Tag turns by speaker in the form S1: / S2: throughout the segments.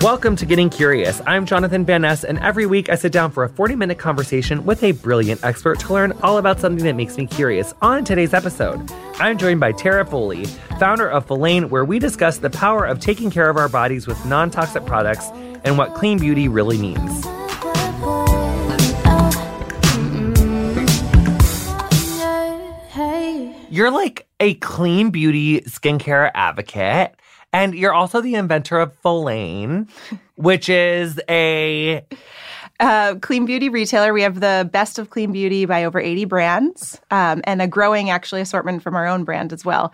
S1: Welcome to Getting Curious. I'm Jonathan Van Ness, and every week I sit down for a 40 minute conversation with a brilliant expert to learn all about something that makes me curious. On today's episode, I'm joined by Tara Foley, founder of Follain, where we discuss the power of taking care of our bodies with non toxic products and what clean beauty really means. You're like a clean beauty skincare advocate. And you're also the inventor of Follain, which is a
S2: uh, clean beauty retailer. We have the best of clean beauty by over 80 brands um, and a growing actually assortment from our own brand as well.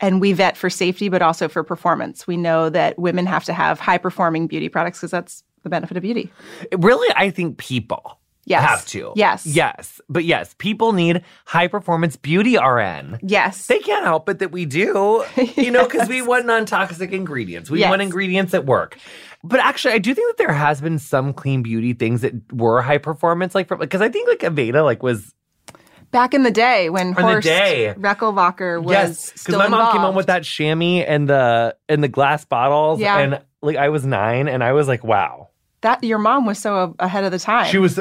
S2: And we vet for safety, but also for performance. We know that women have to have high performing beauty products because that's the benefit of beauty.
S1: Really, I think people
S2: yes.
S1: have to.
S2: Yes.
S1: Yes. But yes, people need high performance beauty RN.
S2: Yes.
S1: They can't help it that we do, you know, because we want non toxic ingredients. We
S2: Yes.
S1: want ingredients that work. But actually, I do think that there has been some clean beauty things that were high performance, like because I think like Aveda like was
S2: Back in the day when
S1: the
S2: Horst
S1: day.
S2: Rechelbacher was
S1: yes because
S2: still
S1: my mom came home with that chamois and the and the glass bottles,
S2: Yeah.
S1: and like I was nine, and I was like, wow.
S2: That your mom was so ahead of the time.
S1: She was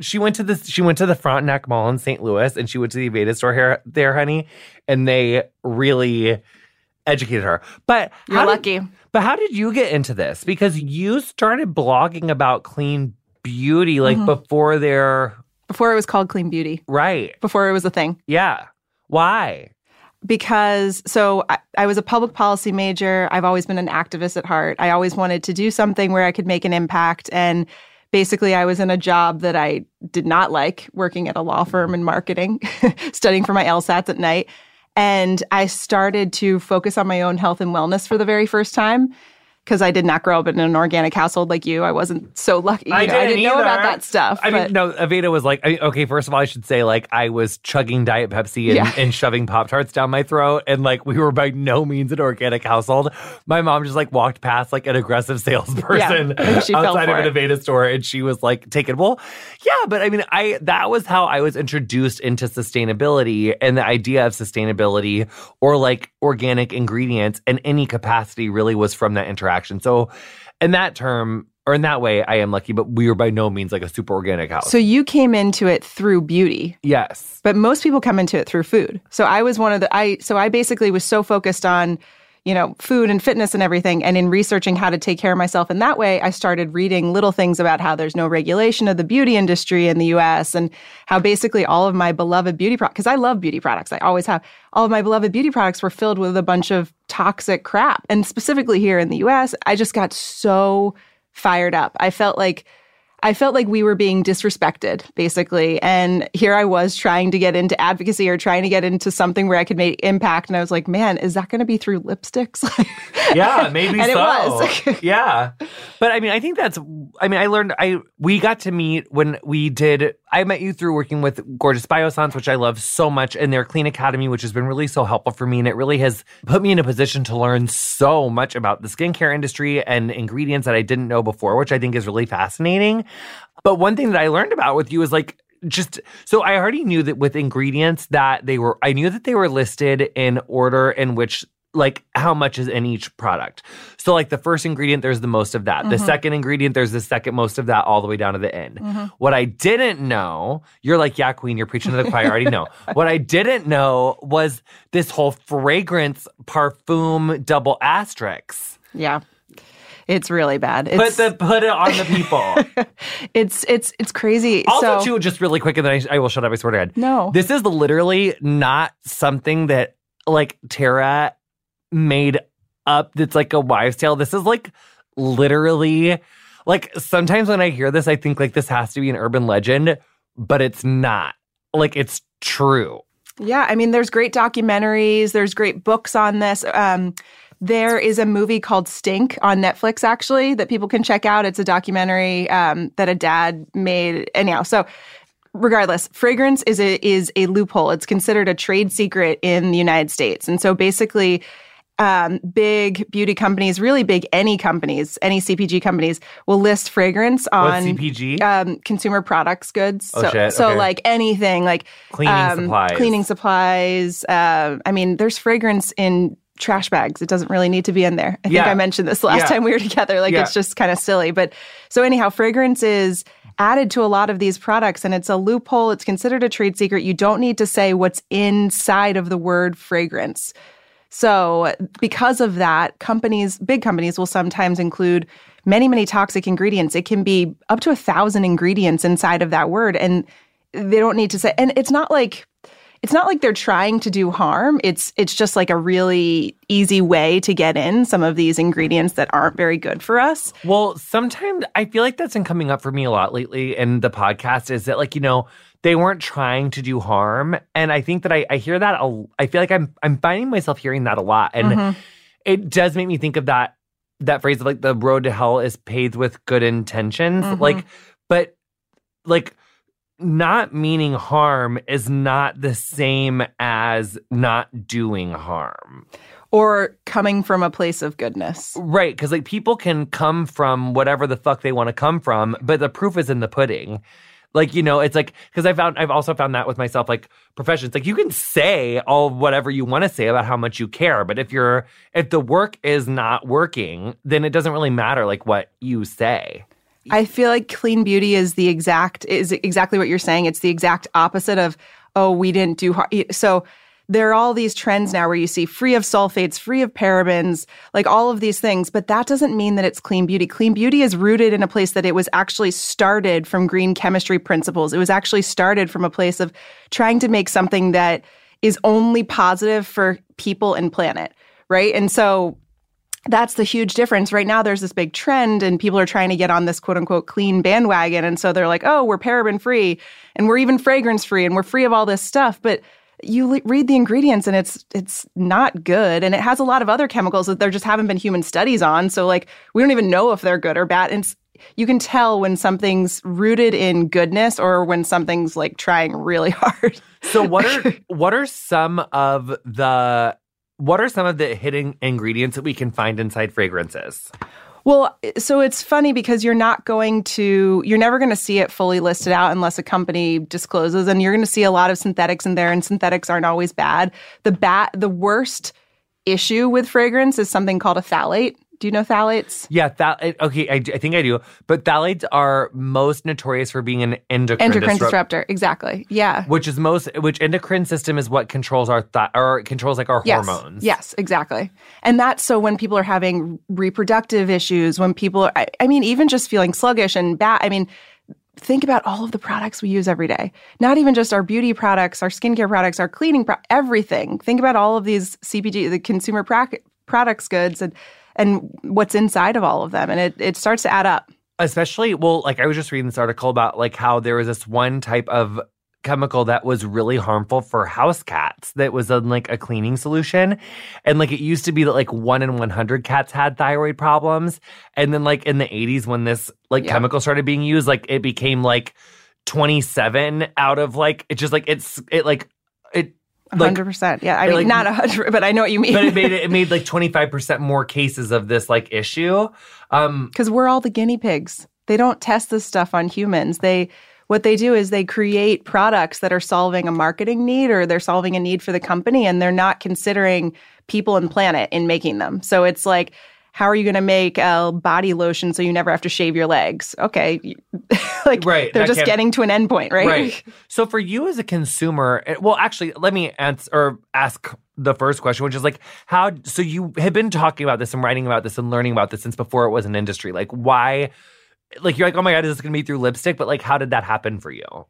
S1: she went to the she went to the Frontenac Mall in St. Louis and she went to the Aveda store here there, honey, and they really educated her. But
S2: You're
S1: how did-
S2: lucky.
S1: but how did you get into this? Because you started blogging about clean beauty like
S2: Mm-hmm.
S1: before they're
S2: before it was called clean beauty,
S1: right.
S2: before it was a thing.
S1: Yeah. Why?
S2: Because so I, I was a public policy major. I've always been an activist at heart. I always wanted to do something where I could make an impact. And basically, I was in a job that I did not like, working at a law firm in marketing, studying for my LSATs at night. And I started to focus on my own health and wellness for the very first time. Because I did not grow up in an organic household like you, I wasn't so lucky. You know, I didn't know about that stuff.
S1: I
S2: but
S1: mean, no, Aveda was like, I, okay, first of all, I should say, like, I was chugging Diet Pepsi and,
S2: Yeah.
S1: and shoving Pop Tarts down my throat. And, like, we were by no means an organic household. My mom just, like, walked past, like, an aggressive salesperson
S2: Yeah,
S1: outside of an. Aveda store. And she was, like, taken. Well, yeah, but I mean, I, that was how I was introduced into sustainability and the idea of sustainability or, like, organic ingredients in any capacity really was from that interaction. So, in that term, or in that way, I am lucky, but we were by no means like a super organic house.
S2: so you came into it through beauty.
S1: yes.
S2: but most people come into it through food. So I was one of the I so I basically was so focused on you know food and fitness and everything. And in researching how to take care of myself in that way I started reading little things about how there's no regulation of the beauty industry in the US and how basically all of my beloved beauty products cuz I love beauty products. I always have. All of my beloved beauty products were filled with a bunch of toxic crap. And specifically here in the US I just got so fired up. I felt like I felt like we were being disrespected, basically. And here I was trying to get into advocacy or trying to get into something where I could make impact. And I was like, man, is that going to be through lipsticks?
S1: Yeah, maybe
S2: And it was.
S1: yeah. But I mean, I think that's I mean, I learned I we got to meet when we did I met you through working with Gorgeous Biossance, which I love so much, and their Clean Academy, which has been really so helpful for me. And it really has put me in a position to learn so much about the skincare industry and ingredients that I didn't know before, which I think is really fascinating. But one thing that I learned about with you is like just so I already knew that with ingredients that they were I knew that they were listed in order in which like how much is in each product. So like the first ingredient there's the most of that. The mm-hmm. second ingredient there's the second most of that all the way down to the end. Mm-hmm. What I didn't know, you're like yeah queen, you're preaching to the choir, I already know. What I didn't know was this whole fragrance parfum double asterisk.
S2: yeah. It's really bad.
S1: Put the put it on the people.
S2: it's, it's, it's crazy.
S1: Also,
S2: so,
S1: too, just really quick, and then I, I will shut up. I swear to God.
S2: No.
S1: this is literally not something that like Tara made up. That's like a wives' tale. This is like literally like sometimes when I hear this, I think like this has to be an urban legend, but it's not. Like it's true.
S2: Yeah, I mean, there's great documentaries, there's great books on this. Um, there is a movie called Stink on Netflix, actually, that people can check out. It's a documentary um, that a dad made. Anyhow, so regardless, fragrance is a is a loophole. It's considered a trade secret in the United States, and so basically. Um, big beauty companies, really big any companies, any CPG companies will list fragrance on
S1: What's CPG?
S2: um, consumer products goods.
S1: Oh,
S2: so,
S1: shit,
S2: so
S1: okay.
S2: like anything, like
S1: Cleaning
S2: um,
S1: supplies.
S2: cleaning supplies. Uh, I mean, there's fragrance in trash bags. It doesn't really need to be in there. I think
S1: Yeah.
S2: I mentioned this last
S1: Yeah.
S2: time we were together. Like
S1: Yeah.
S2: it's just kind of silly. But so anyhow, fragrance is added to a lot of these products and it's a loophole. It's considered a trade secret. You don't need to say what's inside of the word fragrance. So, because of that, companies, big companies, will sometimes include many, many toxic ingredients. It can be up to a thousand ingredients inside of that word, and they don't need to say. And it's not like it's not like they're trying to do harm. It's it's just like a really easy way to get in some of these ingredients that aren't very good for us.
S1: Well, sometimes I feel like that's been coming up for me a lot lately in the podcast is that like, you know, they weren't trying to do harm. And I think that I, I hear that a, I feel like I'm I'm finding myself hearing that a lot. And mm-hmm. it does make me think of that that phrase of like the road to hell is paved with good intentions. Mm-hmm. Like, but like not meaning harm is not the same as not doing harm.
S2: Or coming from a place of goodness.
S1: Right, because like people can come from whatever the fuck they want to come from, but the proof is in the pudding. Like you know, it's like because I found I've also found that with myself, like professions. Like you can say all whatever you want to say about how much you care, but if you're if the work is not working, then it doesn't really matter like what you say.
S2: I feel like clean beauty is the exact is exactly what you're saying. It's the exact opposite of oh we didn't do so. There are all these trends now where you see free of sulfates, free of parabens, like all of these things, but that doesn't mean that it's clean beauty. Clean beauty is rooted in a place that it was actually started from green chemistry principles. It was actually started from a place of trying to make something that is only positive for people and planet, right? And so that's the huge difference. Right now, there's this big trend, and people are trying to get on this quote unquote clean bandwagon. And so they're like, oh, we're paraben free, and we're even fragrance free, and we're free of all this stuff. But you read the ingredients and it's it's not good and it has a lot of other chemicals that there just haven't been human studies on so like we don't even know if they're good or bad and you can tell when something's rooted in goodness or when something's like trying really hard
S1: So what are what are some of the what are some of the hidden ingredients that we can find inside fragrances?
S2: Well, so it's funny because you're not going to, you're never going to see it fully listed out unless a company discloses, and you're going to see a lot of synthetics in there, and synthetics aren't always bad. The bat, the worst issue with fragrance is something called a phthalate. Do you know phthalates?
S1: Yeah, that okay. I, I think I do, but phthalates are most notorious for being an endocrine,
S2: Endocrine
S1: disrupt-
S2: disruptor. Exactly. Yeah.
S1: which is most which endocrine system is what controls our th- or controls like our
S2: Yes.
S1: hormones.
S2: Yes, exactly. And that's so when people are having reproductive issues, when people are, I, I mean, even just feeling sluggish and bad. I mean, think about all of the products we use every day. Not even just our beauty products, our skincare products, our cleaning, pro- everything. Think about all of these CPG, the consumer prac- products goods, and and what's inside of all of them, and it it starts to add up.
S1: especially well like i was just reading this article about like how there was this one type of chemical that was really harmful for house cats that was in like a cleaning solution and like it used to be that like one in 100 cats had thyroid problems and then like in the 80s when this like
S2: Yeah.
S1: chemical started being used like it became like 27 out of like it just like it's it like it like
S2: Hundred percent. Yeah, I mean,
S1: like-
S2: not a hundred, but I know what you mean.
S1: but it made it, it made like 25% more cases of this like issue um
S2: because we're all the guinea pigs. They don't test this stuff on humans. They what they do is they create products that are solving a marketing need or they're solving a need for the company and they're not considering people and planet in making them. So it's like how are you going to make a body lotion so you never have to shave your legs? Okay. like
S1: Right,
S2: they're
S1: that
S2: just getting to an endpoint, right?
S1: Right. So for you as a consumer, eh, well, actually, let me answer or ask the first question, which is like, how? So you have been talking about this and writing about this and learning about this since before it was an industry. Like, why? Like, you're like, oh my god, is this going to be through lipstick? But like, how did that happen for you?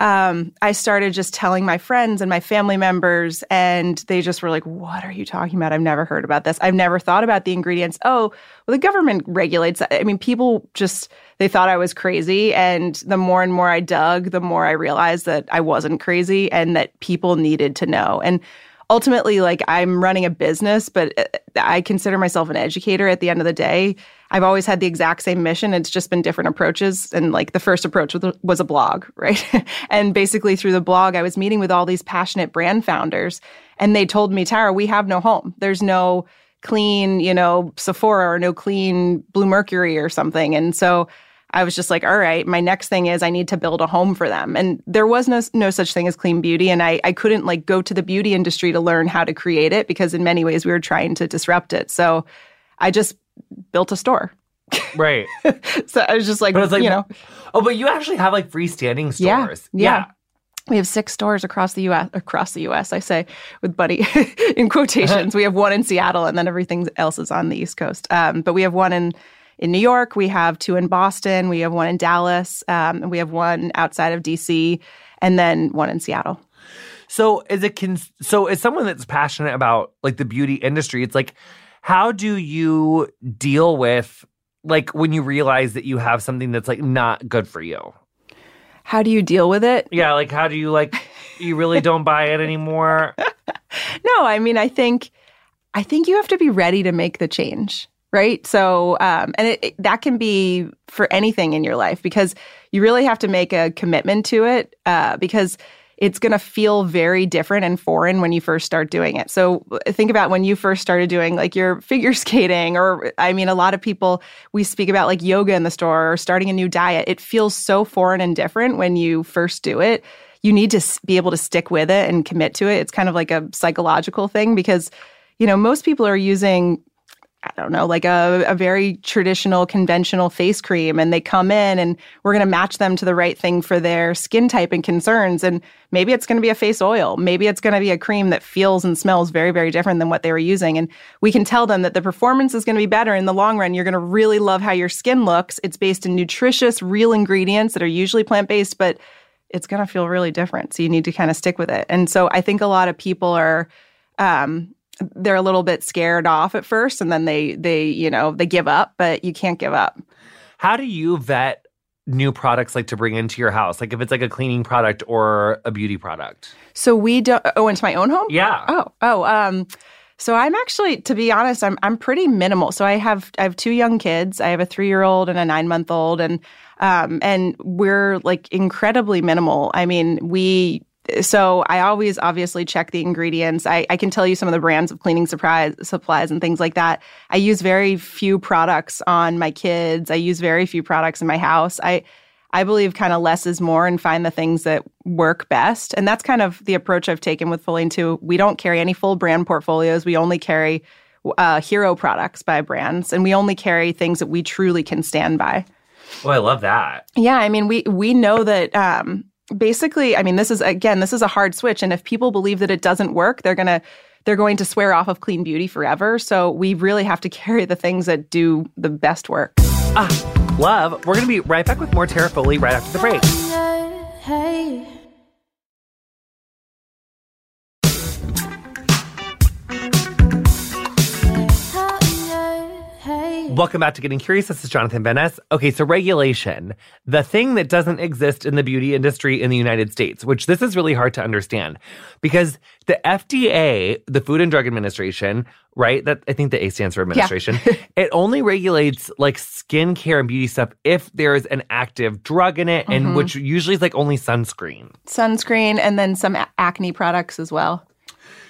S2: Um, I started just telling my friends and my family members, and they just were like, What are you talking about? I've never heard about this. I've never thought about the ingredients. Oh, well, the government regulates that. I mean, people just, they thought I was crazy. And the more and more I dug, the more I realized that I wasn't crazy and that people needed to know. And ultimately, like, I'm running a business, but uh, I consider myself an educator at the end of the day. I've always had the exact same mission. It's just been different approaches. And like the first approach was, was a blog, right? and basically through the blog, I was meeting with all these passionate brand founders and they told me, Tara, we have no home. There's no clean, you know, Sephora or no clean Bluemercury or something. And so I was just like, all right, my next thing is I need to build a home for them. And there was no, no such thing as clean beauty. And I, I couldn't like go to the beauty industry to learn how to create it because in many ways we were trying to disrupt it. So I just built a store.
S1: Right.
S2: so I was just like,
S1: But it's like,
S2: you know,
S1: oh, but you actually have like freestanding stores.
S2: Yeah,
S1: stores.
S2: yeah. we have six stores across the U.S. Across the U.S., I say with Buddy in quotations. we have one in Seattle, and then everything else is on the East Coast. Um, but we have one in in New York. We have two in Boston. We have one in Dallas. Um, and we have one outside of D.C. and then one in Seattle.
S1: So as a cons- so as someone that's passionate about like the beauty industry, it's like how do you deal with like when you realize that you have something that's like not good for you?
S2: How do you deal with it?
S1: Yeah, like how do you like you really don't buy it anymore?
S2: No, I mean, I think, I think you have to be ready to make the change, right? So, um, and it, it- that can be for anything in your life because you really have to make a commitment to it uh, because it's going to feel very different and foreign when you first start doing it. So think about when you first started doing like your figure skating, or I mean, a lot of people we speak about like yoga in the store or starting a new diet. It feels so foreign and different when you first do it you need to be able to stick with it and commit to it. It's kind of like a psychological thing because, you know, most people are using, I don't know, like a, a very traditional, conventional face cream, and they come in and we're going to match them to the right thing for their skin type and concerns. And maybe it's going to be a face oil. Maybe it's going to be a cream that feels and smells very, very different than what they were using. And we can tell them that the performance is going to be better in the long run. You're going to really love how your skin looks. It's based in nutritious, real ingredients that are usually plant based, but it's going to feel really different. So you need to kind of stick with it. And so I think a lot of people are um they're a little bit scared off at first and then they they you know they give up but you can't give up
S1: How do you vet new products like to bring into your house? Like if it's like a cleaning product or a beauty product?
S2: so we don't oh into my own home
S1: Yeah.
S2: oh oh um so i'm actually to be honest i'm i'm pretty minimal so i have i have two young kids i have a 3 year old and a 9 month old and um and we're like incredibly minimal i mean we so I always obviously check the ingredients. I, I can tell you some of the brands of cleaning supplies, supplies and things like that. I use very few products on my kids. I use very few products in my house. I I believe kind of less is more and find the things that work best. And that's kind of the approach I've taken with Follain too. We don't carry any full brand portfolios. We only carry uh, hero products by brands, and we only carry things that we truly can stand by.
S1: Oh, I love that.
S2: Yeah, I mean, we we know that um, basically. I mean, this is again, this is a hard switch, and if people believe that it doesn't work, they're gonna they're going to swear off of clean beauty forever. So we really have to carry the things that do the best work.
S1: Ah, love. We're going to be right back with more Tara Foley right after the break.
S3: Hey. Hey.
S1: Welcome back to Getting Curious. This is Jonathan Van Ness. Okay, so regulation, the thing that doesn't exist in the beauty industry in the United States, which this is really hard to understand because the FDA, the Food and Drug Administration, right? That I think the A stands for administration. it only regulates like skincare and beauty stuff if there's an active drug in it, and mm-hmm. which usually is like only sunscreen.
S2: Sunscreen and then some acne products as well.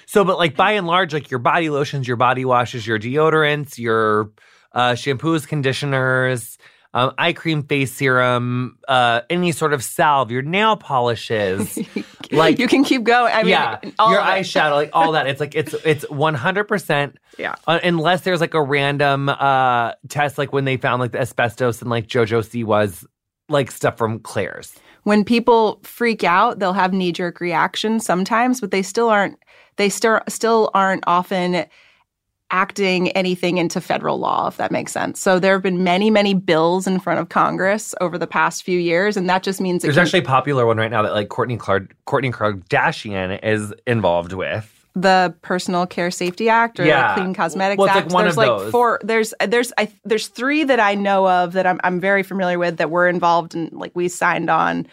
S1: So, but like by and large, like your body lotions, your body washes, your deodorants, your uh, shampoos, conditioners, um, eye cream, face serum, uh, any sort of salve, your nail polishes, like
S2: you can keep going. I mean,
S1: yeah,
S2: all
S1: your eyeshadow, like all that. It's like it's it's one hundred percent.
S2: Yeah.
S1: Uh, unless there's like a random uh test, like when they found like the asbestos and like JoJo Siwa's like stuff from Claire's.
S2: when people freak out, they'll have knee jerk reactions sometimes, but they still aren't. They still still aren't often acting anything into federal law, if that makes sense. So there have been many, many bills in front of Congress over the past few years, and that just means
S1: There's
S2: can-
S1: actually a popular one right now that like Courtney Clark, Kourtney Kardashian is involved with.
S2: the Personal Care Safety Act or
S1: Yeah.
S2: the Clean Cosmetics
S1: Well, it's like
S2: Act.
S1: one
S2: there's
S1: of
S2: like
S1: those.
S2: four. There's there's I, there's three that I know of that I'm I'm very familiar with that we're involved in. Like we signed on,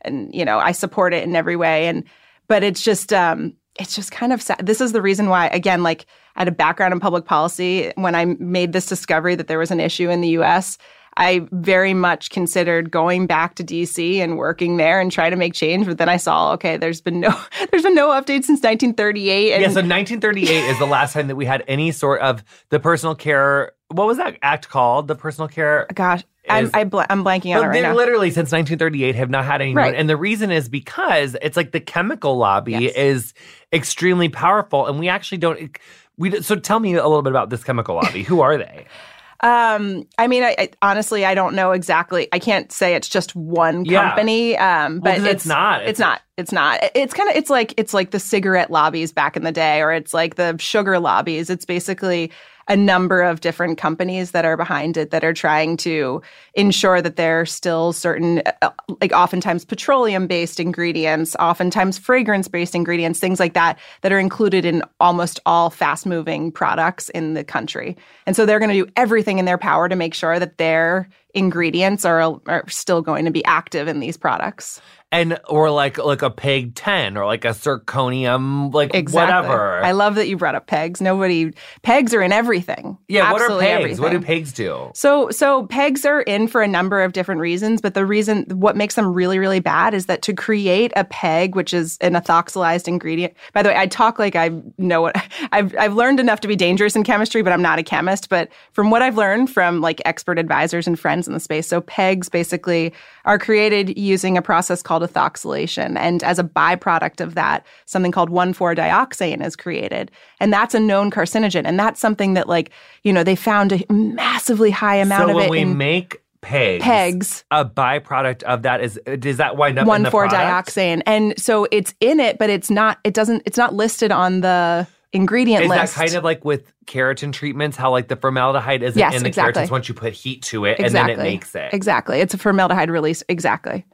S2: and you know I support it in every way. And but it's just um it's just kind of sad. This is the reason why again like I had a background in public policy when I made this discovery that there was an issue in the U.S. I very much considered going back to DC and working there and try to make change, but then I saw, okay, there's been no, there's been no update since 1938. And
S1: Yeah, so 1938 is the last time that we had any sort of the personal care. What was that act called? The personal care.
S2: gosh, I'm
S1: is-
S2: I bl- I'm blanking on it right now.
S1: literally since 1938 have not had anyone,
S2: Right.
S1: and the reason is because it's like the chemical lobby
S2: Yes.
S1: is extremely powerful, and we actually don't. We so tell me a little bit about this chemical lobby. Who are they?
S2: Um, I mean, I, I honestly I don't know exactly. I can't say it's just one
S1: Yeah.
S2: company. Um, but
S1: 'cause it's not.
S2: It's,
S1: It's-
S2: not. It's not. It's kind of. It's like it's like the cigarette lobbies back in the day, or it's like the sugar lobbies. It's basically a number of different companies that are behind it that are trying to ensure that there are still certain, uh, like oftentimes petroleum based ingredients, oftentimes fragrance based ingredients, things like that, that are included in almost all fast moving products in the country. And so they're going to do everything in their power to make sure that their ingredients are, are still going to be active in these products.
S1: And or like like a peg ten or like a zirconium like
S2: Exactly.
S1: whatever.
S2: I love that you brought up pegs. Nobody pegs are in everything.
S1: yeah, what are
S2: pegs
S1: pigs? What do pegs do?
S2: So so pegs are in for a number of different reasons, but the reason what makes them really really bad is that to create a peg, which is an ethoxylized ingredient. By the way, I talk like I know what I've I've learned enough to be dangerous in chemistry, but I'm not a chemist, but from what I've learned from like expert advisors and friends in the space, so pegs basically are created using a process called ethoxylation and as a byproduct of that, something called 1,4-dioxane is created. And that's a known carcinogen and that's something that like, you know, they found a massively high amount
S1: So
S2: of it.
S1: So when we
S2: in
S1: make pegs,
S2: pegs.
S1: a byproduct of that is does that wind up in
S2: one
S1: the
S2: four
S1: product?
S2: dioxane and so it's in it but it's not it doesn't it's not listed on the ingredient
S1: Is
S2: list
S1: that kind of like with keratin treatments? How like the formaldehyde isn't
S2: Yes,
S1: in the
S2: exactly.
S1: keratins once you put heat to it,
S2: exactly
S1: and then it makes it.
S2: exactly it's a formaldehyde release exactly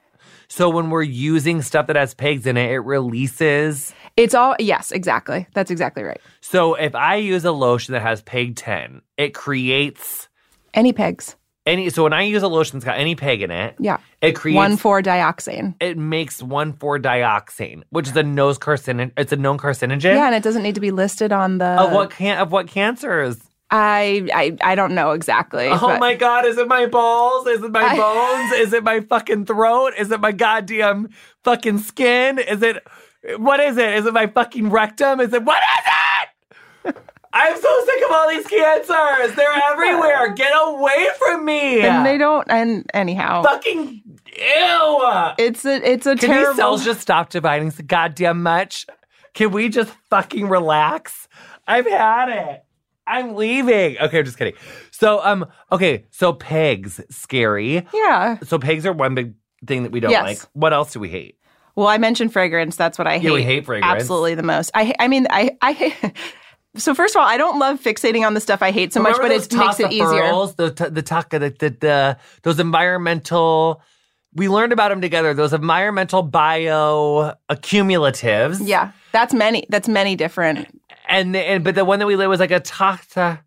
S1: So when we're using stuff that has pegs in it, it releases.
S2: it's all yes exactly that's exactly right
S1: So if I use a lotion that has peg 10, it creates
S2: any pegs
S1: any. So when I use a lotion that's got any peg in it,
S2: yeah
S1: it creates.
S2: one four dioxane
S1: it makes one four dioxane, which is a known carcinogen. It's a known carcinogen.
S2: yeah and it doesn't need to be listed on the
S1: Of what can of what cancers?
S2: I, I i don't know exactly
S1: Oh
S2: but-
S1: my god, is it my balls? Is it my
S2: I-
S1: bones? is it my fucking throat? Is it my goddamn fucking skin? Is it what is it? Is it my fucking rectum? Is it what is it? I'm so sick of all these cancers. They're everywhere. Get away from me.
S2: and they don't and anyhow
S1: fucking ew.
S2: it's a it's a
S1: Can
S2: terrible
S1: these cells just stop dividing so goddamn much? Can we just fucking relax? I've had it. I'm leaving. Okay, I'm just kidding. So, um, okay, so pegs, scary.
S2: yeah
S1: So pegs are one big thing that we don't
S2: Yes.
S1: like. What else do we hate?
S2: Well, I mentioned fragrance. That's what I hate.
S1: Yeah, we hate fragrance.
S2: Absolutely the most. I I mean, I I hate. So first of all, I don't love fixating on the stuff I hate so much, but it makes it easier.
S1: tocopherols? The t- the taka, the, the the those environmental. We learned about them together. Those environmental bio accumulatives.
S2: Yeah, that's many. That's many different.
S1: and the, and but the one that we lit was like a taka.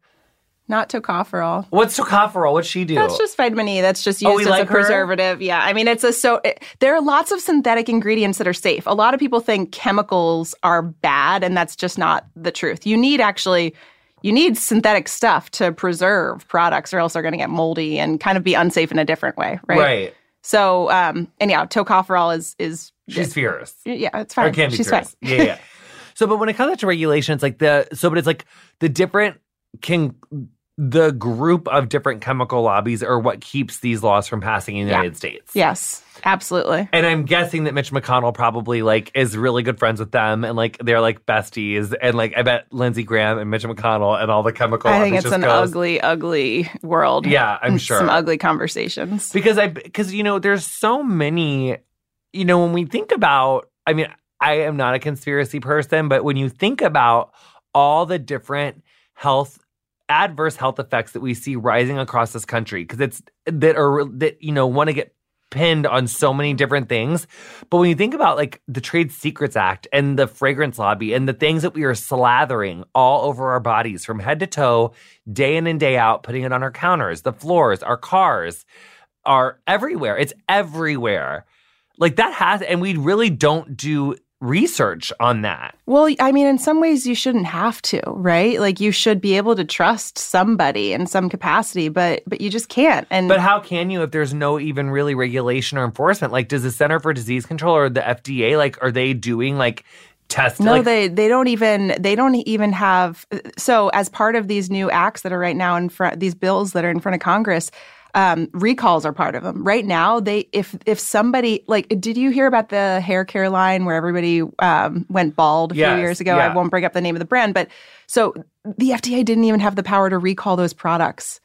S2: Not tocopherol.
S1: What's tocopherol? What'd she do?
S2: That's just vitamin E. That's just
S1: Oh,
S2: used
S1: we
S2: as
S1: like
S2: a
S1: her?
S2: preservative. Yeah, I mean, it's a so. It, there are lots of synthetic ingredients that are safe. A lot of people think chemicals are bad, and that's just not the truth. You need actually. You need synthetic stuff to preserve products, or else they're going to get moldy and kind of be unsafe in a different way, right?
S1: right.
S2: So, um, anyhow, tocopherol is is
S1: She's fierce.
S2: yeah, it's
S1: Or
S2: fine.
S1: can be
S2: She's
S1: fierce.
S2: fine.
S1: Yeah, yeah. so, but when it comes to regulation, it's like the so, but it's like the different can the group of different chemical lobbies are what keeps these laws from passing in the
S2: Yeah.
S1: United States.
S2: Yes, absolutely.
S1: And I'm guessing that Mitch McConnell probably like is really good friends with them and like they're like besties. And like I bet Lindsey Graham and Mitch McConnell and all the chemical
S2: I think it's an
S1: goes-
S2: ugly, ugly world.
S1: Yeah, I'm sure.
S2: some ugly conversations.
S1: because I because you know there's so many you know when we think about I mean I am not a conspiracy person but when you think about all the different health adverse health effects that we see rising across this country because it's that are that you know want to get pinned on so many different things but when you think about like the trade secrets act and the fragrance lobby and the things that we are slathering all over our bodies from head to toe day in and day out putting it on our counters the floors our cars are everywhere. It's everywhere. Like that has, and we really don't do research on that.
S2: Well, I mean, in some ways, you shouldn't have to, right? Like, you should be able to trust somebody in some capacity, but but you just can't. And
S1: But how can you if there's no even really regulation or enforcement? Like, does the Center for Disease Control or the FDA like are they doing like tests?
S2: No,
S1: like,
S2: they they don't even they don't even have. So as part of these new acts that are right now in front, these bills that are in front of Congress, Um, recalls are part of them. Right now, they if if somebody like, did you hear about the hair care line where everybody um, went bald a
S1: Yes,
S2: few years ago?
S1: yeah.
S2: I won't bring up the name of the brand, but so the FDA didn't even have the power to recall those products.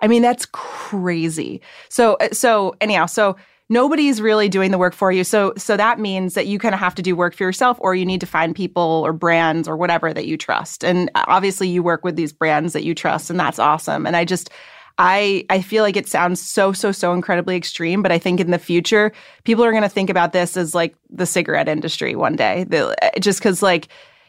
S2: I mean, that's crazy. So so anyhow, so nobody's really doing the work for you. So so that means that you kind of have to do work for yourself or you need to find people or brands or whatever that you trust. And obviously you work with these brands that you trust and that's awesome. And I just I I feel like it sounds so so so incredibly extreme, but I think in the future people are going to think about this as like the cigarette industry one day. The, just cuz like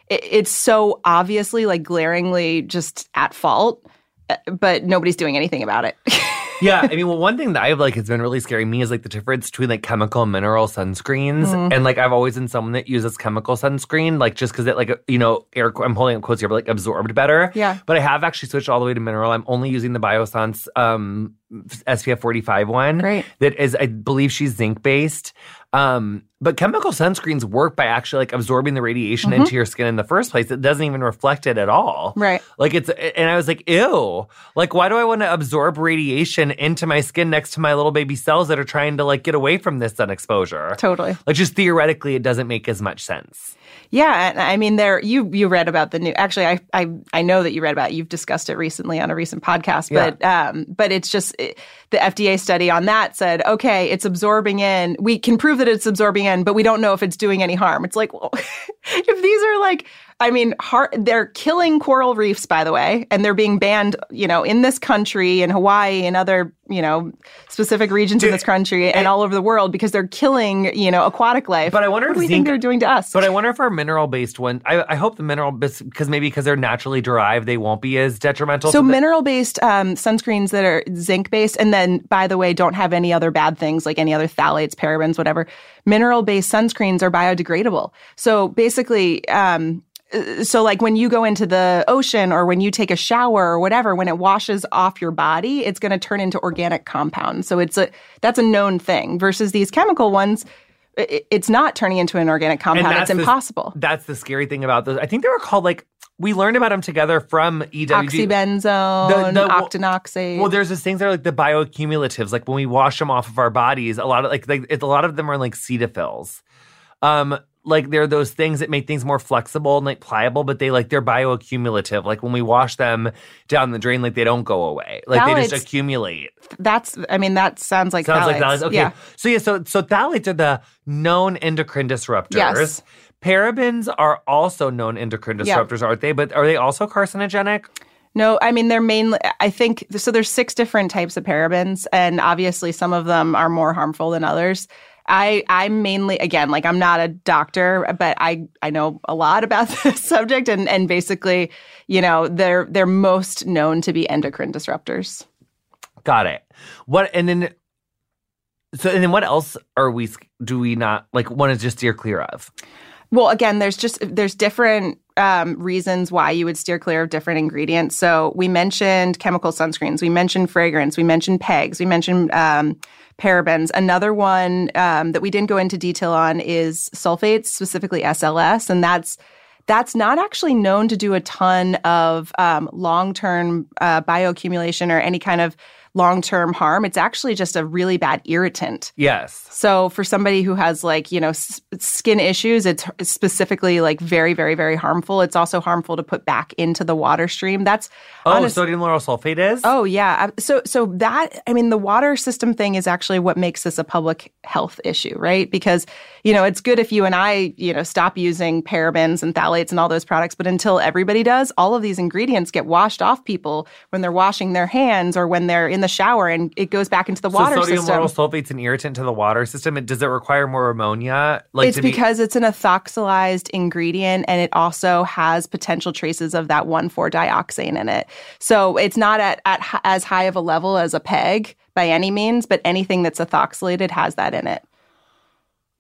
S2: it, it's so obviously like glaringly just at fault, uh, but nobody's doing anything about it.
S1: yeah, I mean, well, one thing that I've like has been really scaring me is like the difference between like chemical and mineral sunscreens,
S2: Mm-hmm.
S1: and like I've always been someone that uses chemical sunscreen, like just because it like you know air. I'm holding up quotes here, but like absorbed better.
S2: Yeah.
S1: But I have actually switched all the way to mineral. I'm only using the Biossance um, SPF 45 one.
S2: Great.
S1: That is, I believe she's zinc based. Um, but chemical sunscreens work by actually like absorbing the radiation into your skin in the first place. It doesn't even reflect it at all.
S2: Mm-hmm.
S1: Like it's, and I was like, ew. Like, why do I want to absorb radiation into my skin next to my little baby cells that are trying to like get away from this sun exposure?
S2: totally.
S1: Like, just theoretically, it doesn't make as much sense.
S2: Yeah, I mean, there you you read about the new. Actually, I I I know that you read about. it. You've discussed it recently on a recent podcast, but um, but it's just it, the FDA study on that said, okay, it's absorbing in. We can prove that it's absorbing in, but we don't know if it's doing any harm. It's like, well, if these are like. I mean, har they're killing coral reefs, by the way, and they're being banned, you know, in this country, in Hawaii, and other, you know, specific regions in this country, and all over the world because they're killing, you know, aquatic life.
S1: But I wonder
S2: what
S1: if
S2: we
S1: zinc-
S2: think they're doing to us?
S1: But I wonder if our mineral based one, I, I hope the mineral, because maybe because they're naturally derived, they won't be as detrimental.
S2: So mineral based um, sunscreens that are zinc based, and then by the way, don't have any other bad things like any other phthalates, parabens, whatever. Mineral based sunscreens are biodegradable. So basically, um, so like when you go into the ocean or when you take a shower or whatever, when it washes off your body, it's going to turn into organic compounds. So it's a that's a known thing. Versus these chemical ones, it's not turning into an organic compound. It's
S1: the-
S2: impossible.
S1: that's the scary thing about those. I think they were called like, we learned about them together from EWG.
S2: Oxybenzone,
S1: The- the-
S2: octinoxate.
S1: Well, there's these things that are like the bioaccumulatives. Like when we wash them off of our bodies, a lot of like, like it's, a lot of them are like cetaphils. Um, like they're those things that make things more flexible and like pliable, but they like they're bioaccumulative. Like when we wash them down the drain, like they don't go away. Like they just accumulate.
S2: That's, I mean, that sounds like
S1: Sounds like
S2: phthalates.
S1: phthalates. Okay.
S2: Yeah.
S1: So yeah, so so phthalates are the known endocrine disruptors.
S2: Yes.
S1: Parabens are also known endocrine
S2: Yeah.
S1: disruptors, aren't they? But are they also carcinogenic?
S2: No, I mean, they're mainly, I think, so there's six different types of parabens, and obviously some of them are more harmful than others. I, I'm mainly, again, like I'm not a doctor, but I, I know a lot about this subject, and, and basically, you know, they're, they're most known to be endocrine disruptors.
S1: Got it. What and then so and then what else are we do we not like want to just steer clear of?
S2: Well, again, there's just there's different um, reasons why you would steer clear of different ingredients. So we mentioned chemical sunscreens, we mentioned fragrance, we mentioned pegs, we mentioned um, parabens. Another one um, that we didn't go into detail on is sulfates, specifically SLS, and that's that's not actually known to do a ton of um, long term uh, bioaccumulation or any kind of long term harm. It's actually just a really bad irritant.
S1: Yes.
S2: So for somebody who has like, you know, s- skin issues, it's specifically like very, very, very harmful. It's also harmful to put back into the water stream. That's
S1: Oh,
S2: honest-
S1: sodium lauryl sulfate is?
S2: Oh yeah. So so that I mean the water system thing is actually what makes this a public health issue, right? Because you know, it's good if you and I, you know, stop using parabens and phthalates and all those products, but until everybody does, all of these ingredients get washed off people when they're washing their hands or when they're in the shower and it goes back into the
S1: so
S2: water
S1: sodium
S2: system.
S1: sulfate's an irritant to the water system. It, does it require more ammonia? Like
S2: it's
S1: to be-
S2: because it's an ethoxylized ingredient and it also has potential traces of that 1,4-dioxane in it. So it's not at, at as high of a level as a PEG by any means, but anything that's ethoxylated has that in it.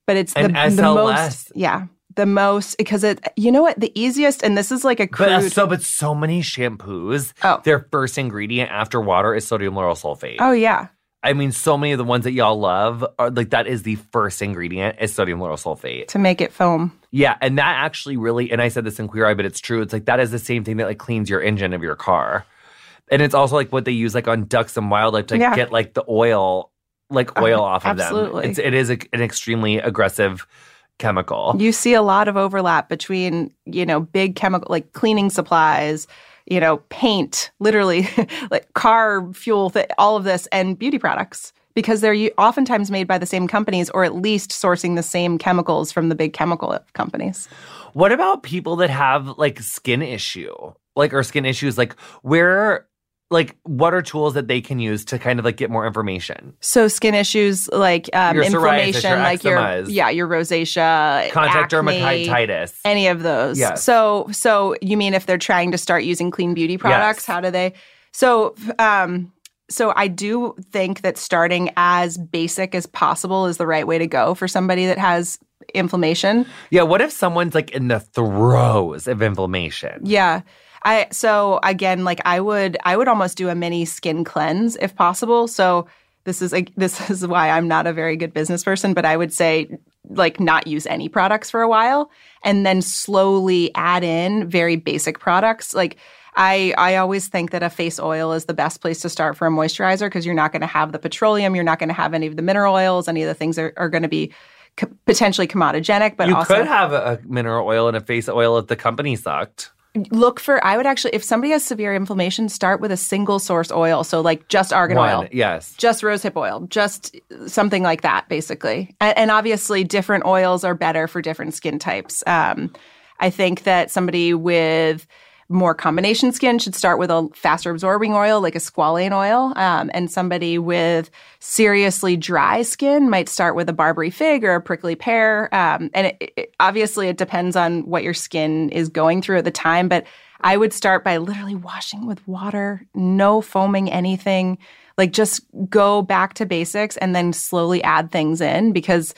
S2: But it's the,
S1: And
S2: the
S1: SLS.
S2: most, yeah, the most, because it, you know what, the easiest, and this is like a crude.
S1: but uh, so but so many shampoos,
S2: Oh.
S1: their first ingredient after water is sodium lauryl sulfate.
S2: oh, yeah.
S1: I mean, so many of the ones that y'all love are like that is the first ingredient is sodium lauryl sulfate.
S2: To make it foam.
S1: Yeah, and that actually really, and I said this in Queer Eye, but it's true. It's like that is the same thing that like cleans your engine of your car. And it's also like what they use like on ducks and wildlife to
S2: Yeah.
S1: get like the oil, like oil off of
S2: absolutely.
S1: them. It's, it is a, an extremely aggressive chemical.
S2: You see a lot of overlap between, you know, big chemical like cleaning supplies, you know, paint, literally like car fuel, th- all of this, and beauty products because they're oftentimes made by the same companies or at least sourcing the same chemicals from the big chemical companies.
S1: What about people that have like skin issue, like or skin issues? Like where, like what are tools that they can use to kind of like get more information?
S2: So skin issues like um,
S1: Your
S2: inflammation,
S1: your
S2: like your yeah, your rosacea,
S1: Contact
S2: acne,
S1: dermatitis.
S2: any of those.
S1: Yes.
S2: So so you mean if they're trying to start using clean beauty products,
S1: Yes.
S2: how do they? So um so I do think that starting as basic as possible is the right way to go for somebody that has inflammation.
S1: Yeah. What if someone's like in the throes of inflammation?
S2: Yeah. I so again like I would I would almost do a mini skin cleanse if possible. So this is like this is why I'm not a very good business person, but I would say like not use any products for a while and then slowly add in very basic products like I, I always think that a face oil is the best place to start for a moisturizer because you're not going to have the petroleum, you're not going to have any of the mineral oils, any of the things that are, are going to be co- potentially comedogenic, but also
S1: you
S2: also
S1: could have a, a mineral oil and a face oil if the company sucked.
S2: Look for i would actually if somebody has severe inflammation start with a single source oil. So like just argan
S1: One,
S2: oil
S1: yes.
S2: just rosehip oil. Just something like that basically. And, and obviously different oils are better for different skin types. Um, i think that somebody with more combination skin should start with a faster absorbing oil like a squalane oil. Um, and somebody with seriously dry skin might start with a barbary fig or a prickly pear. Um, and it, it, obviously it depends on what your skin is going through at the time but i would start by literally washing with water no foaming anything like just go back to basics and then slowly add things in because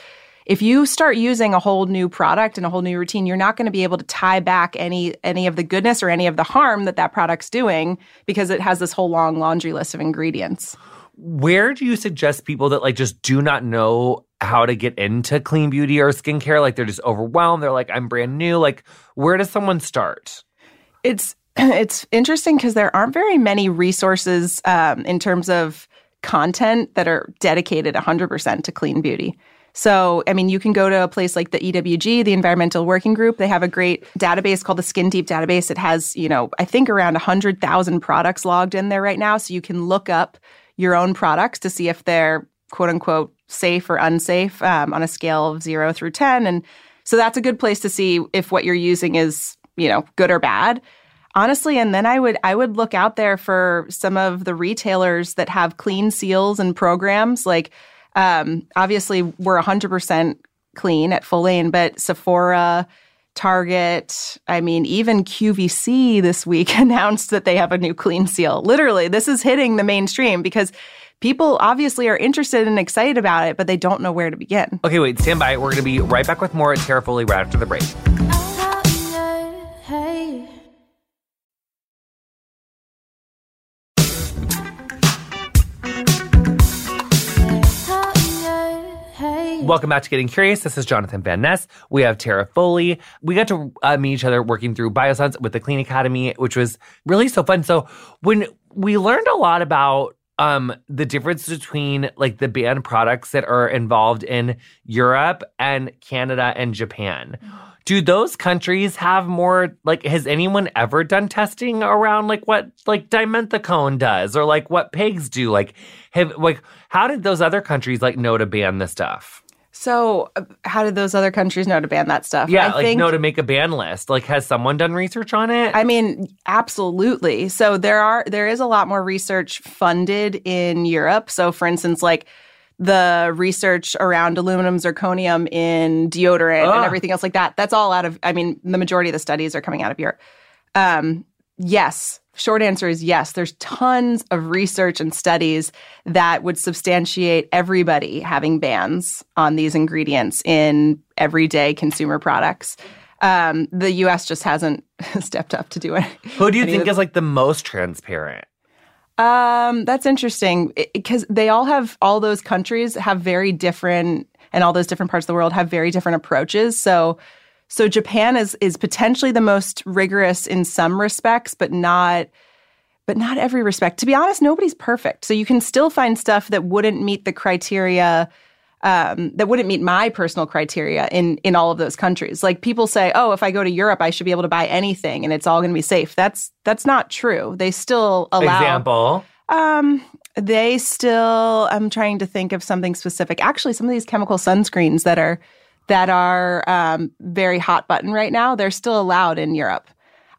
S2: if you start using a whole new product and a whole new routine you're not going to be able to tie back any any of the goodness or any of the harm that that product's doing because it has this whole long laundry list of ingredients
S1: Where do you suggest people that like just do not know how to get into clean beauty or skincare? Like they're just overwhelmed. They're like, I'm brand new. Like, where does someone start?
S2: it's it's interesting because there aren't very many resources um, in terms of content that are dedicated 100% to clean beauty so i mean you can go to a place like the ewg the environmental working group. They have a great database called the skin deep database. It has you know i think around 100000 products logged in there right now. So you can look up your own products to see if they're quote unquote safe or unsafe um, on a scale of 0 through 10 and so that's a good place to see if what you're using is you know good or bad. Honestly and then i would i would look out there for some of the retailers that have clean seals and programs. Like um, obviously we're 100% clean at Follain but sephora target i mean even qvc this week announced that they have a new clean seal literally this is hitting the mainstream because people obviously are interested and excited about it but they don't know where to begin
S1: Okay, wait, stand by. We're going to be right back with more Tara Foley right after the break. Welcome back to Getting Curious. This is Jonathan Van Ness. We have Tara Foley. We got to uh, meet each other working through Biossance with the Clean Academy, which was really so fun. So when we learned a lot about um, the difference between like the banned products that are involved in Europe and Canada and Japan. Do those countries have more like has anyone ever done testing around like what like dimethicone does or like what pegs do? Like have like how did those other countries like know to ban this stuff?
S2: So uh, how did those other countries know to ban that stuff
S1: Yeah,
S2: I
S1: like
S2: think,
S1: know to make a ban list. Like has someone done research on it?
S2: I mean, absolutely. So there are there is a lot more research funded in Europe. So for instance, like the research around aluminum zirconium in deodorant
S1: Ugh.
S2: and everything else like that. That's all out of I mean, the majority of the studies are coming out of Europe. Um, yes. Short answer is yes. There's tons of research and studies that would substantiate everybody having bans on these ingredients in everyday consumer products. Um, the U.S. just hasn't stepped up to do it.
S1: Who do you think is like the most transparent?
S2: Um, that's interesting because they all have all those countries have very different, and all those different parts of the world have very different approaches. So, so Japan is is potentially the most rigorous in some respects, but not, but not every respect. To be honest, nobody's perfect. So you can still find stuff that wouldn't meet the criteria um, that wouldn't meet my personal criteria in in all of those countries. Like people say, oh, if I go to Europe, I should be able to buy anything and it's all going to be safe. That's that's not true. They still allow
S1: Example.
S2: um, they still. I'm trying to think of something specific. Actually, some of these chemical sunscreens that are that are um, very hot button right now, they're still allowed in Europe.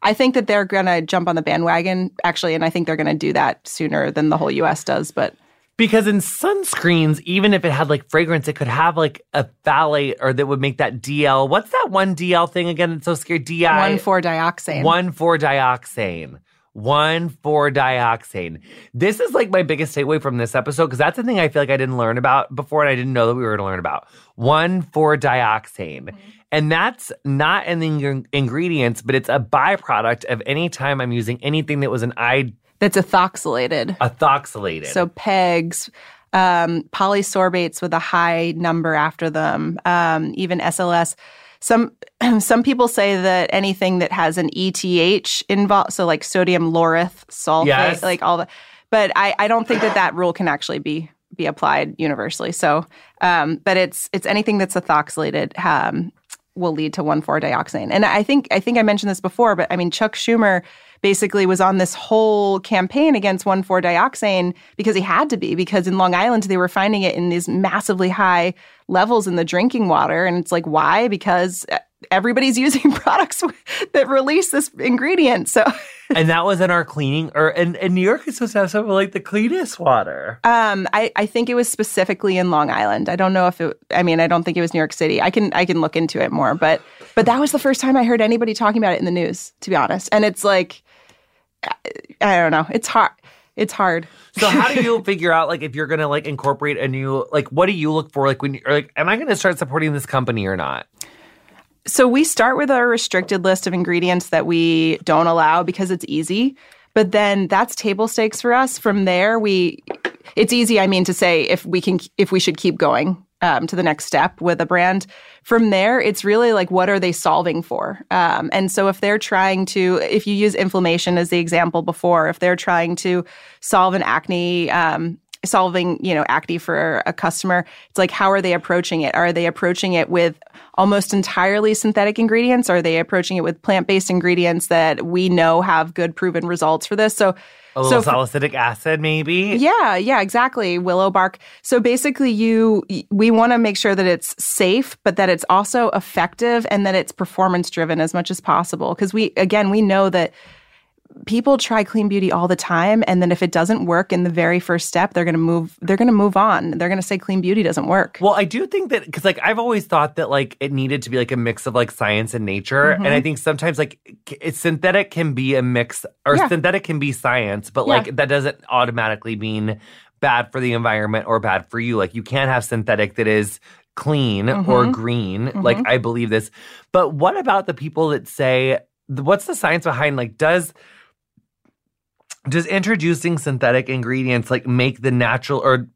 S2: I think that they're going to jump on the bandwagon actually, and I think they're going to do that sooner than the whole U.S. does. But
S1: Because in sunscreens, even if it had like fragrance, it could have like a phthalate or that would make that DL. What's that one DL thing again? It's so scary. DI.
S2: one four dioxane.
S1: One four dioxane. One four dioxane. This is like my biggest takeaway from this episode because that's the thing I feel like I didn't learn about before and I didn't know that we were going to learn about. One four dioxane. And that's not in the ing- ingredients, but it's a byproduct of any time I'm using anything that was an I
S2: that's ethoxylated.
S1: ethoxylated.
S2: So pegs, um, polysorbates with a high number after them, um, even SLS. Some some people say that anything that has an ETH involved, so like sodium laureth sulfate,
S1: Yes.
S2: like all the. But I, I don't think that that rule can actually be be applied universally. So, um, but it's it's anything that's ethoxylated um, will lead to 1,4-dioxane. And I think I think I mentioned this before, but I mean Chuck Schumer basically was on this whole campaign against 1,4-dioxane because he had to be because in Long Island they were finding it in these massively high levels in the drinking water and it's like why? Because everybody's using products that release this ingredient. So
S1: and that was in our cleaning or and, and New York is supposed to have some of like the cleanest water.
S2: Um, I, I think it was specifically in Long Island. I don't know if it. I mean, I don't think it was New York City. I can I can look into it more, but but that was the first time I heard anybody talking about it in the news. To be honest, and it's like, I, I don't know. It's hard. It's hard.
S1: So how do you figure out like if you're gonna like incorporate a new like what do you look for like when you're like am I gonna start supporting this company or not?
S2: So we start with a restricted list of ingredients that we don't allow because it's easy. But then that's table stakes for us. From there, we it's easy. I mean to say if we can if we should keep going um, to the next step with a brand. From there, it's really like what are they solving for? Um, and so if they're trying to, if you use inflammation as the example before, if they're trying to solve an acne. Um, solving you know acne for a customer it's like how are they approaching it are they approaching it with almost entirely synthetic ingredients are they approaching it with plant-based ingredients that we know have good proven results for this so
S1: A little
S2: for-
S1: salicylic acid, maybe.
S2: yeah, yeah, exactly. Willow bark. So basically you we want to make sure that it's safe, but that it's also effective and that it's performance driven as much as possible because we again, we know that people try clean beauty all the time and then if it doesn't work in the very first step, they're going to move they're going to move on. They're going to say clean beauty doesn't work.
S1: Well, I do think that because like I've always thought that like it needed to be like a mix of like science and nature, and mm-hmm. I think sometimes like synthetic can be a mix or
S2: Yeah.
S1: synthetic can be science, but
S2: Yeah.
S1: like that doesn't automatically mean bad for the environment or bad for you. Like you can't have synthetic that is clean or mm-hmm. green. Like mm-hmm. I believe this, but what about the people that say what's the science behind like does does introducing synthetic ingredients like make the natural or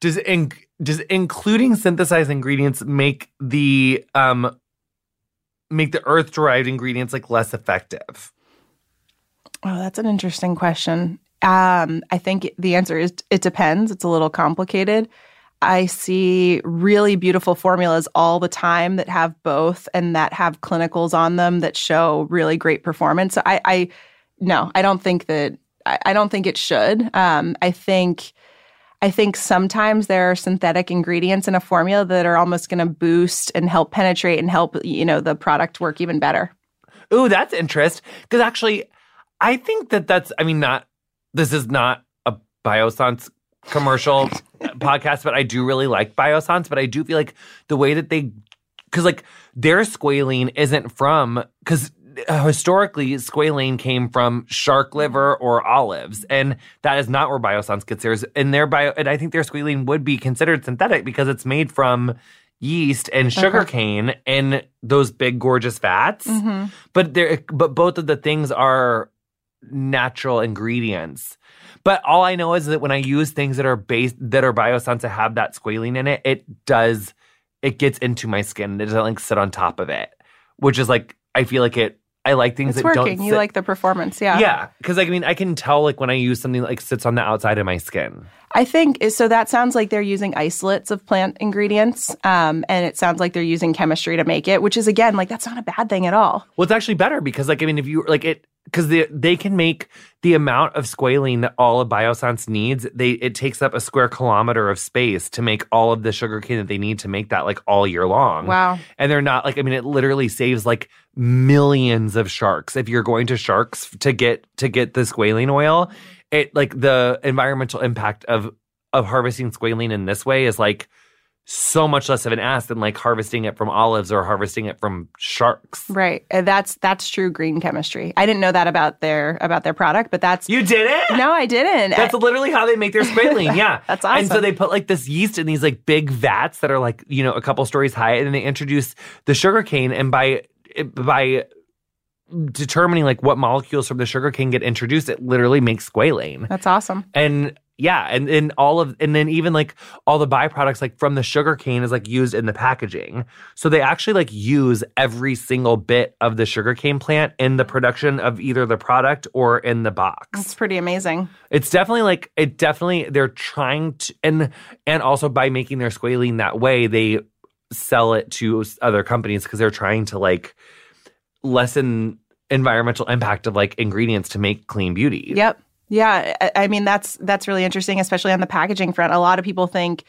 S1: does in, does including synthesized ingredients make the um make the earth derived ingredients like less effective
S2: Oh, that's an interesting question. Um, I think the answer is it depends. It's a little complicated. I see really beautiful formulas all the time that have both and that have clinicals on them that show really great performance. So I, I no, I don't think that I, I don't think it should. Um, I think I think sometimes there are synthetic ingredients in a formula that are almost going to boost and help penetrate and help you know the product work even better.
S1: Ooh, that's interest. Because actually, I think that that's. I mean, not. This is not a Biossance commercial podcast, but I do really like Biossance. But I do feel like the way that they, because like their squalene isn't from because. Historically, squalene came from shark mm-hmm. liver or olives, and that is not where Biossance gets theirs. And their bio, and I think their squalene would be considered synthetic because it's made from yeast and uh-huh. sugarcane and those big gorgeous fats. Mm-hmm. But there but both of the things are natural ingredients. But all I know is that when I use things that are based that are Biossance that have that squalene in it, it does it gets into my skin. It doesn't like sit on top of it. Which is like I feel like it I like things
S2: It's
S1: that
S2: working.
S1: don't
S2: You
S1: sit-
S2: like the performance, yeah.
S1: Yeah, because like I mean, I can tell like when I use something that like sits on the outside of my skin.
S2: I think so. That sounds like they're using isolates of plant ingredients, um, and it sounds like they're using chemistry to make it, which is again like that's not a bad thing at all.
S1: Well, it's actually better because like I mean, if you like it, because they they can make the amount of squalene that all of Biossance needs. They it takes up a square kilometer of space to make all of the sugarcane that they need to make that like all year long.
S2: Wow.
S1: And they're not like I mean, it literally saves like millions of sharks if you're going to sharks to get to get the squalene oil. It like the environmental impact of of harvesting squalene in this way is like so much less of an ass than like harvesting it from olives or harvesting it from sharks.
S2: Right. Uh, That's that's true green chemistry. I didn't know that about their about their product, but that's
S1: You did it?
S2: no, I didn't.
S1: That's literally how they make their squalene. Yeah.
S2: That's awesome.
S1: And so they put like this yeast in these like big vats that are like, you know, a couple stories high. And then they introduce the sugar cane. And by, by determining like what molecules from the sugar cane get introduced, it literally makes squalane.
S2: that's awesome.
S1: And yeah, and then all of and then even like all the byproducts like from the sugar cane is like used in the packaging. So they actually like use every single bit of the sugar cane plant in the production of either the product or in the box.
S2: It's pretty amazing.
S1: It's definitely like it definitely they're trying to and and also by making their squalene that way they sell it to other companies because they're trying to like lessen environmental impact of like ingredients to make clean beauty.
S2: Yep. Yeah. I, mean, that's that's really interesting, especially on the packaging front. A lot of people think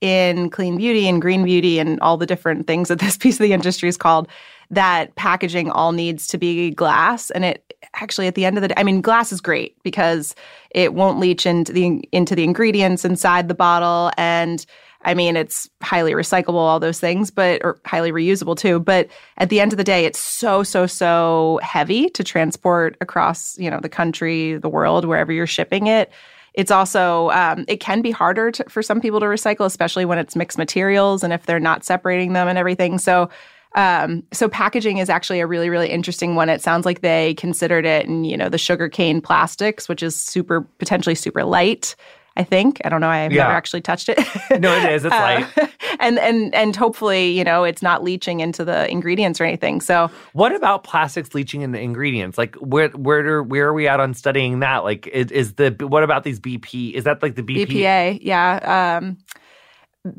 S2: in clean beauty and green beauty and all the different things that this piece of the industry is called that packaging all needs to be glass and it actually at the end of the day i mean glass is great because it won't leach into the into the ingredients inside the bottle and i mean it's highly recyclable all those things but or highly reusable too but at the end of the day it's so so so heavy to transport across you know the country the world wherever you're shipping it. It's also um, it can be harder to, for some people to recycle especially when it's mixed materials and if they're not separating them and everything. So um, so packaging is actually a really really interesting one. It sounds like they considered it in you know the sugarcane plastics which is super potentially super light i think i don't know i've
S1: Yeah.
S2: never actually touched it
S1: No, it is. It's
S2: Uh,
S1: light.
S2: and and and hopefully you know it's not leaching into the ingredients or anything so
S1: What about plastics leaching into the ingredients? Like where where where are we at on studying that? Like is, is the what about these BP? Is that like the BP?
S2: BPA, yeah, um,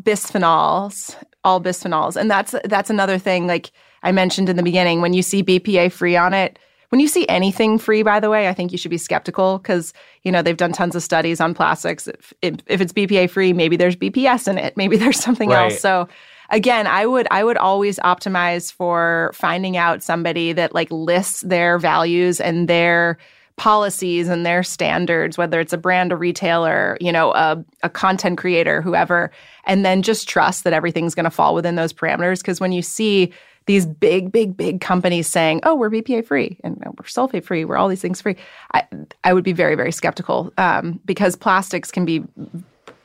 S2: bisphenols, all bisphenols, and that's that's another thing. Like I mentioned in the beginning, when you see BPA free on it, when you see anything free, by the way, I think you should be skeptical because you know they've done tons of studies on plastics. If, if, if it's BPA free, maybe there's BPS in it, maybe there's something
S1: Right.
S2: else. So again i would i would always optimize for finding out somebody that like lists their values and their policies and their standards whether it's a brand a retailer you know a, a content creator whoever and then just trust that everything's going to fall within those parameters because when you see these big big big companies saying oh we're bpa free and we're sulfate free we're all these things free i, I would be very very skeptical um, because plastics can be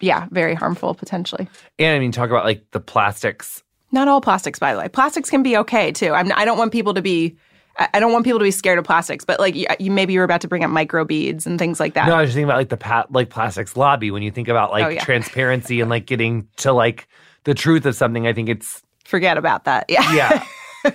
S2: yeah very harmful potentially
S1: And I mean, talk about like the plastics.
S2: not all plastics, by the way. Plastics can be okay too. I'm, I don't want people to be. I don't want people to be scared of plastics, but like you, you maybe you were about to bring up microbeads and things like that.
S1: No, I was just thinking about like the pat like plastics lobby. When you think about like
S2: Oh, yeah.
S1: transparency and like getting to like the truth of something, I think it's
S2: Forget about that. Yeah.
S1: yeah.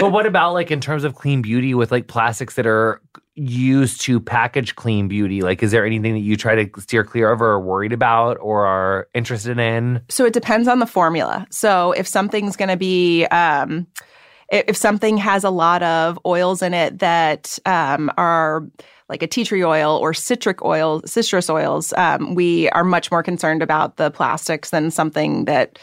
S1: but what about like in terms of clean beauty with like plastics that are used to package clean beauty? Like, is there anything that you try to steer clear of or are worried about or are interested in?
S2: So it depends on the formula. So if something's going to be, um, if something has a lot of oils in it that um, are like a tea tree oil or citric oil, citrus oils, um, we are much more concerned about the plastics than something that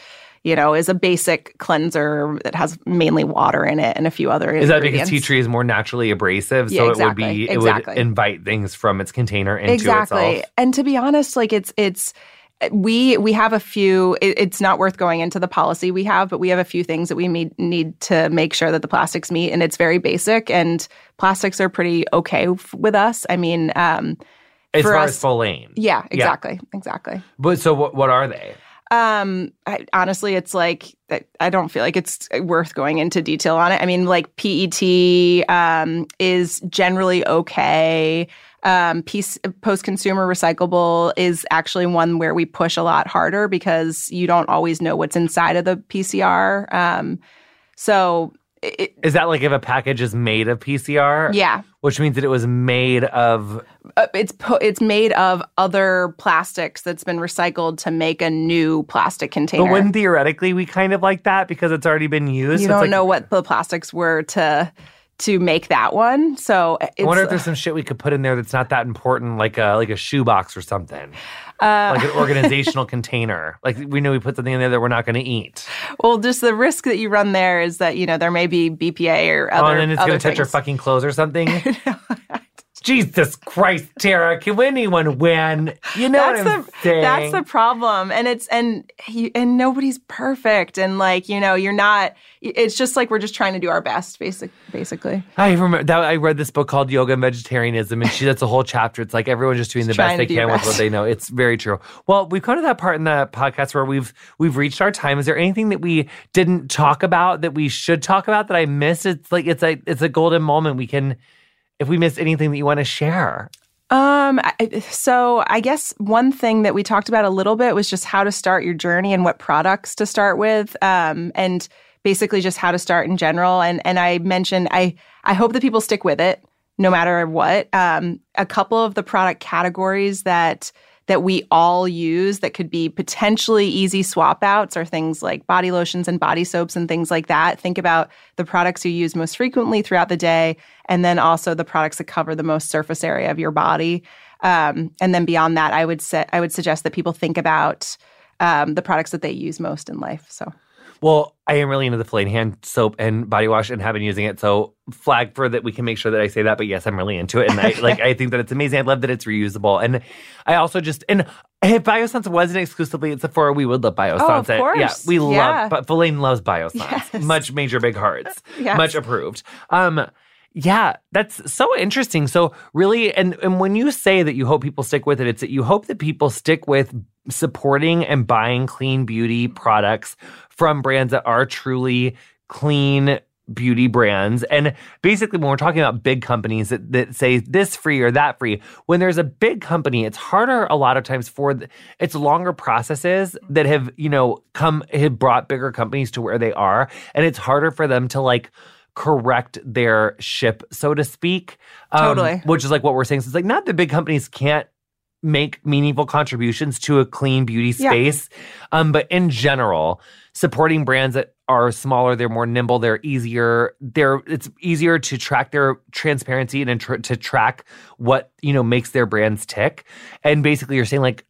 S2: you know is a basic cleanser that has mainly water in it and a few other
S1: Is that because tea tree is more naturally abrasive,
S2: Yeah,
S1: so
S2: exactly,
S1: it would be it
S2: exactly.
S1: would invite things from its container into
S2: exactly
S1: itself?
S2: and to be honest like it's it's we we have a few it, it's not worth going into the policy we have but we have a few things that we need, need to make sure that the plastics meet and it's very basic and plastics are pretty okay f- with us i mean um
S1: As
S2: for
S1: far
S2: us-
S1: as full lane.
S2: yeah exactly exactly
S1: But so what what are they?
S2: Um I, honestly it's like I- don't feel like it's worth going into detail on it. I mean like pet um is generally okay. Um piece post consumer recyclable is actually one where we push a lot harder because you don't always know what's inside of the pcr um so It,
S1: Is that like if a package is made of PCR?
S2: yeah,
S1: Which means that it was made of.
S2: Uh, it's po- it's made of other plastics that's been recycled to make a new plastic container.
S1: But wouldn't theoretically we kind of like that because it's already been used?
S2: you don't
S1: like-
S2: know what the plastics were to to make that one. So it's,
S1: I wonder if there's some shit we could put in there that's not that important, like a like a shoebox or something,
S2: uh,
S1: like an organizational container. Like we know we put something in there that we're not going to eat.
S2: well, just the risk that you run there is that you know there may be BPA or other.
S1: oh, and then it's going to touch your fucking clothes or something. Jesus Christ, Tara! Can anyone win? You know
S2: that's
S1: what I'm
S2: the
S1: saying?
S2: that's the problem and it's and you, and nobody's perfect and like you know you're not it's just like we're just trying to do our best basic basically
S1: I remember that I read this book called Yoga and Vegetarianism, and she that's a whole chapter. It's like everyone's just doing the
S2: Trying
S1: best they
S2: to do your
S1: can with what they know. It's very true. Well, we've come to that part in the podcast where we've we've reached our time. Is there anything that we didn't talk about that we should talk about that I missed? It's like it's a it's a golden moment. We can if we missed anything that you want to share.
S2: Um, so I guess one thing that we talked about a little bit was just how to start your journey and what products to start with. Um, and basically just how to start in general. And and I mentioned I I hope that people stick with it no matter what. Um, a couple of the product categories that that we all use that could be potentially easy swap outs are things like body lotions and body soaps and things like that. Think about the products you use most frequently throughout the day, and then also the products that cover the most surface area of your body. Um, and then beyond that, I would say I would suggest that people think about um, the products that they use most in life. So
S1: Well, I am really into the Follain hand soap and body wash and have been using it. So flag for that we can make sure that I say that. But yes, I'm really into it. And I like I think that it's amazing. I love that it's reusable. And I also just and if Biossance wasn't exclusively at Sephora, we would love Biossance.
S2: Oh, of
S1: Yeah, we
S2: Yeah.
S1: love but Follain loves Biossance.
S2: Yes.
S1: Much major big hearts.
S2: Yes.
S1: Much approved. Um yeah, that's so interesting. So really, and and when you say that you hope people stick with it, it's that you hope that people stick with supporting and buying clean beauty products from brands that are truly clean beauty brands. And basically, when we're talking about big companies that, that say this free or that free, when there's a big company, it's harder a lot of times for the, it's longer processes that have, you know, come, have brought bigger companies to where they are. And it's harder for them to like, correct their ship, so to speak. Um,
S2: Totally.
S1: Which is like what we're saying. So it's like not that big companies can't make meaningful contributions to a clean beauty
S2: Yeah.
S1: space. Um, but in general, supporting brands that are smaller, they're more nimble, they're easier, they're it's easier to track their transparency and tr- to track what you know makes their brands tick. And basically, you're saying like.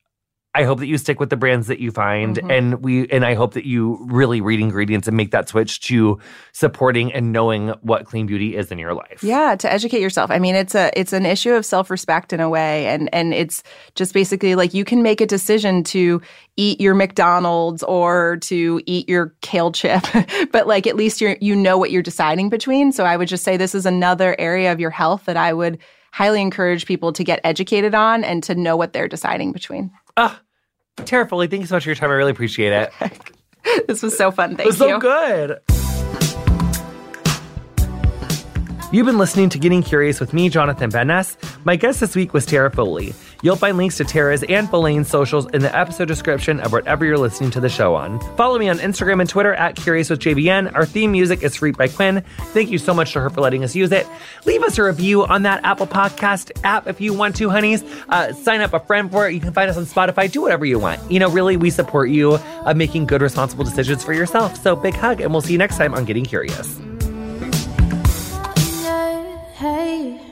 S1: I hope that you stick with the brands that you find
S2: Mhm.
S1: and we and I hope that you really read ingredients and make that switch to supporting and knowing what clean beauty is in your life.
S2: Yeah, to educate yourself. I mean, it's a it's an issue of self-respect in a way and and it's just basically like you can make a decision to eat your McDonald's or to eat your kale chip, but like at least you you know what you're deciding between. So I would just say this is another area of your health that I would highly encourage people to get educated on and to know what they're deciding between.
S1: Ah, Tara Foley, thank you so much for your time. I really appreciate it.
S2: This was so fun. Thank It
S1: was
S2: you.
S1: so good. You've been listening to Getting Curious with me, Jonathan Ness. My guest this week was Tara Foley. You'll find links to Tara's and Follain's socials in the episode description of whatever you're listening to the show on. Follow me on Instagram and Twitter at Curious with JVN. Our theme music is Freak by Quiñ. Thank you so much to her for letting us use it. Leave us a review on that Apple Podcast app if you want to, honeys. Uh, sign up a friend for it. You can find us on Spotify. Do whatever you want. You know, really, we support you uh, making good, responsible decisions for yourself. So big hug, and we'll see you next time on Getting Curious. Hey.